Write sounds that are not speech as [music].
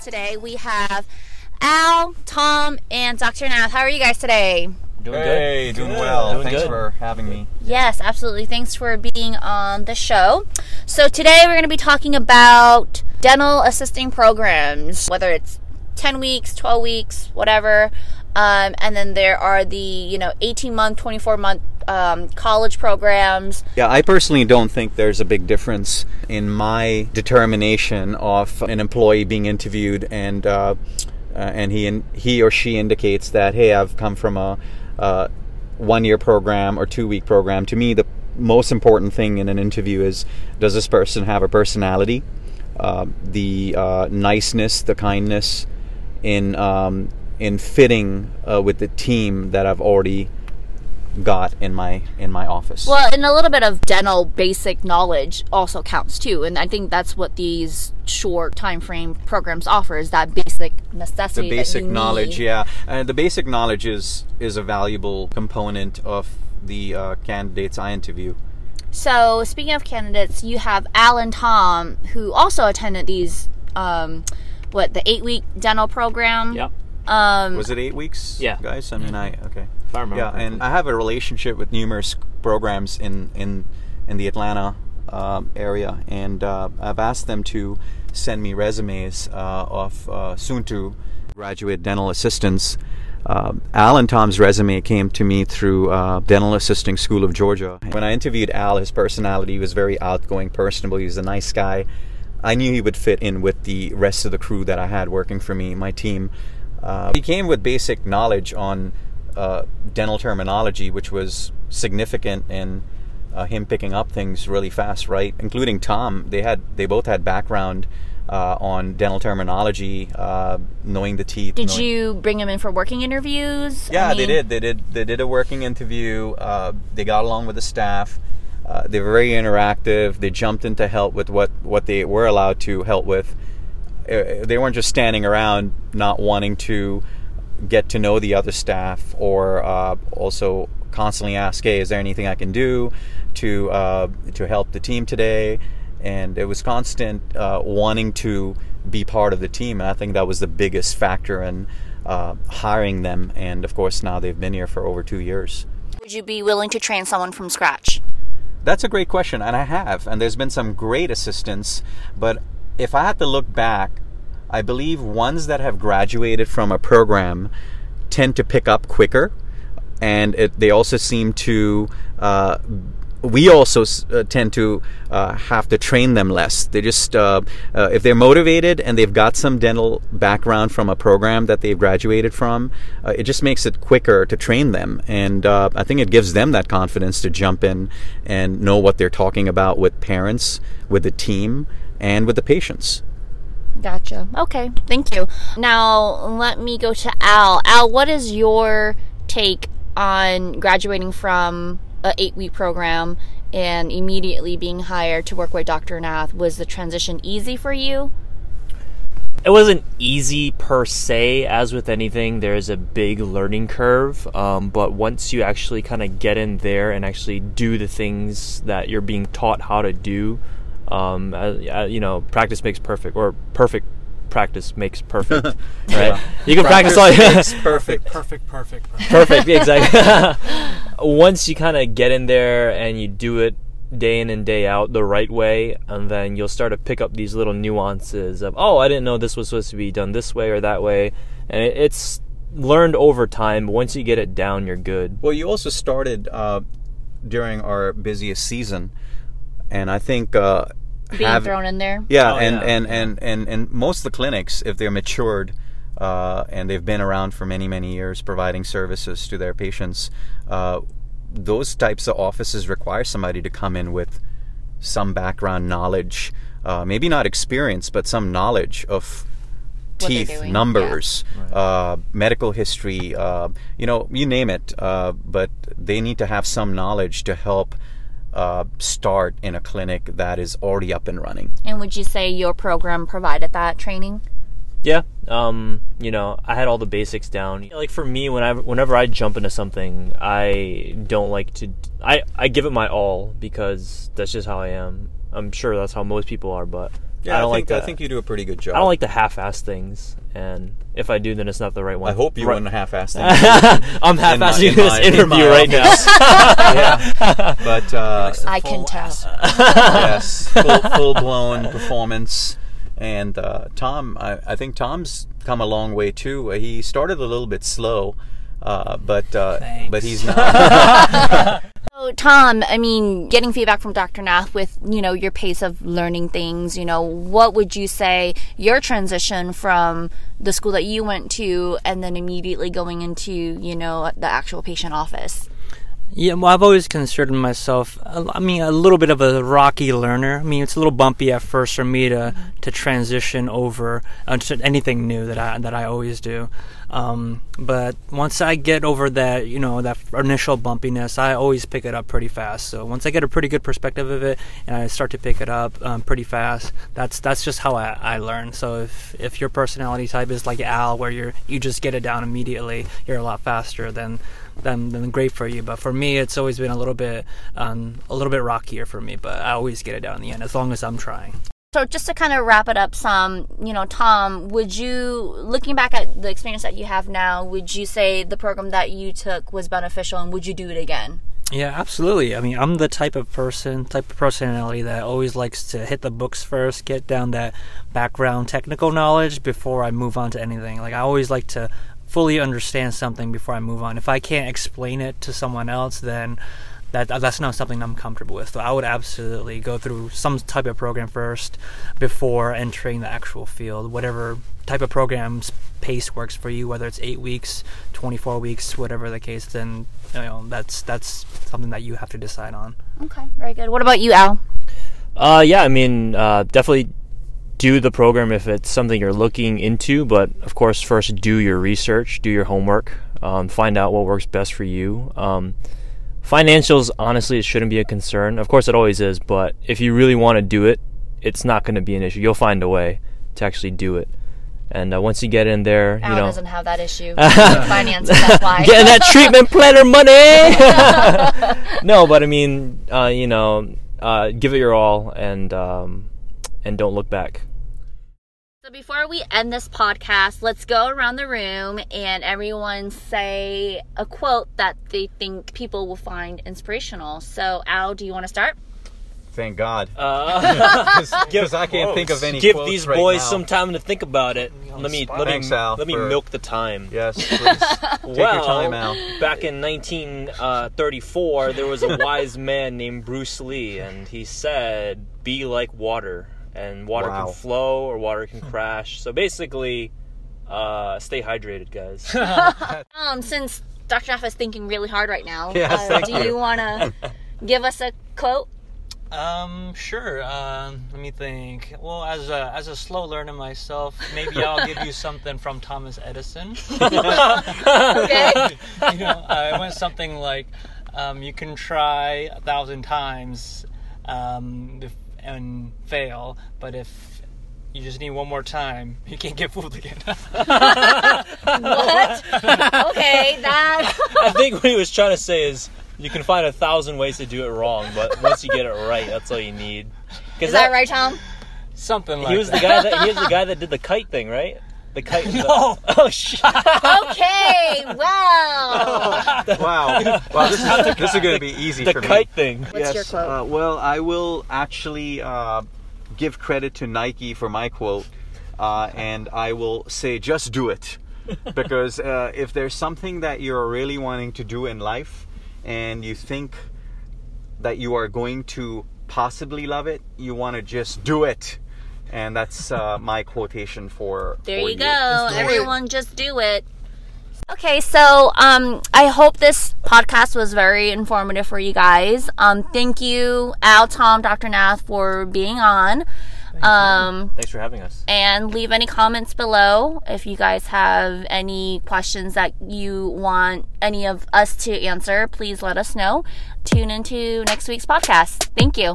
podcast today. We have Al, Tom, and Dr. Nath. How are you guys today? Doing hey, good. doing Good. well. Doing Thanks good. for having me. Yes, absolutely. Thanks for being on the show. So, today we're going to be talking about dental assisting programs, whether it's 10 weeks, 12 weeks, whatever. Um, and then there are the, you know, 18 month, 24 month um, college programs. Yeah, I personally don't think there's a big difference in my determination of an employee being interviewed and uh, uh, and he in, he or she indicates that hey, I've come from a uh, one year program or two week program. To me, the most important thing in an interview is does this person have a personality, uh, the uh, niceness, the kindness in um, in fitting uh, with the team that I've already got in my in my office. Well, and a little bit of dental basic knowledge also counts too, and I think that's what these short time frame programs offer is that basic necessity. the that basic you knowledge need. yeah uh, the basic knowledge is is a valuable component of the uh, candidates i interview So, speaking of candidates, you have Al and Tom who also attended these, um, what the eight week dental program. Yep. Um, was it eight weeks Yeah. guys i mean i okay If I remember yeah and i have a relationship with numerous programs in in in the atlanta um, area and uh, i've asked them to send me resumes uh, of uh, soon to graduate dental assistants uh, Al Tom's resume came to me through uh, Dental Assisting School of Georgia. When I interviewed Al, his personality was very outgoing, personable. He was a nice guy. I knew he would fit in with the rest of the crew that I had working for me, my team. Uh, he came with basic knowledge on uh, dental terminology, which was significant in uh, him picking up things really fast, right? Including Tom. They had they both had background uh, on dental terminology, uh, knowing the teeth. did knowing- you bring them in for working interviews? I yeah, they did. They did. They did a working interview. Uh, they got along with the staff. Uh, they were very interactive. They jumped in to help with what what they were allowed to help with. Uh, they weren't just standing around, not wanting to get to know the other staff, or uh, also constantly ask, "Hey, is there anything I can do to uh, to help the team today?" And it was constant uh, wanting to be part of the team, and I think that was the biggest factor in uh, hiring them. And of course, now they've been here for over two years. Would you be willing to train someone from scratch? That's a great question, and I have. And there's been some great assistance, but if I had to look back, I believe ones that have graduated from a program tend to pick up quicker, and it, they also seem to. Uh, we also uh, tend to uh, have to train them less. They just, uh, uh, if they're motivated and they've got some dental background from a program that they've graduated from, uh, it just makes it quicker to train them. And I think it gives them that confidence to jump in and know what they're talking about with parents, with the team, and with the patients. Gotcha. Okay, thank you. Now let me go to Al. Al, what is your take on graduating from a eight week program and immediately being hired to work with Dr. Nath? Was the transition easy for you? it wasn't easy per se. As with anything, there's a big learning curve. Um, but once you actually kind of get in there and actually do the things that you're being taught how to do, um, uh, you know, practice makes perfect, or perfect practice makes perfect. [laughs] right? Yeah. You can practice all. makes [laughs] perfect. Perfect, perfect, perfect. perfect exactly [laughs] once you kind of get in there and you do it day in and day out the right way and then you'll start to pick up these little nuances of oh i didn't know this was supposed to be done this way or that way and it, it's learned over time once you get it down you're good Well, you also started uh, during our busiest season, and I think uh, Being have- thrown in there? Yeah, Oh, and, yeah. And, and, and, and most of the clinics, if they're matured uh, and they've been around for many, many years providing services to their patients, uh, those types of offices require somebody to come in with some background knowledge, uh, maybe not experience, but some knowledge of What they're teeth, doing, numbers, uh, medical history, uh, you know, you name it. Uh, but they need to have some knowledge to help uh, start in a clinic that is already up and running. And would you say your program provided that training? Yeah, um, you know, I had all the basics down. Like for me, when I, whenever I jump into something, I don't like to. I I give it my all because that's just how I am. I'm sure that's how most people are, but Yeah, I don't think, like I think you do a pretty good job. I don't like the half-ass things, and if I do, then it's not the right one. I hope you right. wouldn't half-ass things. [laughs] I'm half-assing in this my- in interview my right now. [laughs] yeah, but uh, I can tell. [laughs] yes, full, full-blown performance. And uh, Tom, I, I think Tom's come a long way too. Uh, He started a little bit slow, uh, but uh, but he's [laughs] not. [laughs] So, Tom, I mean, getting feedback from Dr. Nath with, you know, your pace of learning things, you know, what would you say your transition from the school that you went to and then immediately going into, you know, the actual patient office? Yeah, well, I've always considered myself, a- I mean, a little bit of a rocky learner. I mean, it's a little bumpy at first for me to, to transition over uh, to anything new that I that I always do. Um, but once I get over that, you know, that initial bumpiness, I always pick it up pretty fast. So once I get a pretty good perspective of it, and I start to pick it up um, pretty fast, that's that's just how I, I learn. So if if your personality type is like Al, where you're you just get it down immediately, you're a lot faster than then then great for you. But for me, it's always been a little bit um, a little bit rockier for me. But I always get it down in the end as long as I'm trying. So, just to kind of wrap it up, some, you know, Tom, would you, looking back at the experience that you have now, would you say the program that you took was beneficial and would you do it again? Yeah, absolutely. I mean, I'm the type of person, type of personality that always likes to hit the books first, get down that background technical knowledge before I move on to anything. Like I always like to fully understand something before I move on. If I can't explain it to someone else, then that that's not something I'm comfortable with. So I would absolutely go through some type of program first before entering the actual field. Whatever type of program's pace works for you, whether it's eight weeks, 24 weeks, whatever the case, then you know that's that's something that you have to decide on. Okay, very good. What about you, Al? Uh, yeah, I mean, uh, definitely do the program if it's something you're looking into, but of course, first do your research, do your homework, um, find out what works best for you. Um, financials, honestly, it shouldn't be a concern. Of course, it always is, but if you really want to do it, it's not going to be an issue. You'll find a way to actually do it. And uh, once you get in there, you Al know, doesn't have that issue. [laughs] Finances, that's why. [laughs] getting that treatment planner money. [laughs] no, but I mean, uh, you know, uh, give it your all and um, and don't look back. So before we end this podcast, let's go around the room and everyone say a quote that they think people will find inspirational. So, Al, do you want to start? Thank God, Uh, [laughs] because [laughs] I can't think of any. Give quotes these right boys now. some time to think about it. Let me let Thanks, me Al, let me for- milk the time. Yes, [laughs] please. Take well, your time, Al. back in 1934, there was a wise man named Bruce Lee, and he said, "Be like water, and water Wow. can flow or water can crash." So basically, uh, stay hydrated, guys. [laughs] [laughs] Um, since Dr. F is thinking really hard right now, Yes, uh, do you. you want to [laughs] give us a quote? Um, sure. Um, let me think. Well, as a as a slow learner myself, maybe I'll give you something from Thomas Edison. Okay. you know, uh, it went something like, um, "You can try a thousand times, um, if, and fail, but if you just need one more time, you can't get fooled again." [laughs] what? Okay, that. I think what he was trying to say is, you can find a thousand ways to do it wrong, but once you get it right, that's all you need. Is that right, Tom? something like He was the guy that he was the guy that did the kite thing, right? The kite. the- [laughs] oh shit. Okay, well. [laughs] Wow, wow, this is this is going to be easy the for me. kite thing. What's your quote? Uh, well, I will actually uh, give credit to Nike for my quote, uh, and I will say, just do it. [laughs] because uh, if there's something that you're really wanting to do in life and you think that you are going to possibly love it, you want to just do it. And that's uh, my quotation for. There for you go. do it. Everyone just do it. Okay, so um, I hope this podcast was very informative for you guys. Um, thank you, Al, Tom, Dr. Nath, for being on. Um, Thanks for having us. and leave any comments below if you guys have any questions that you want any of us to answer. Please let us know. Tune into next week's podcast. Thank you.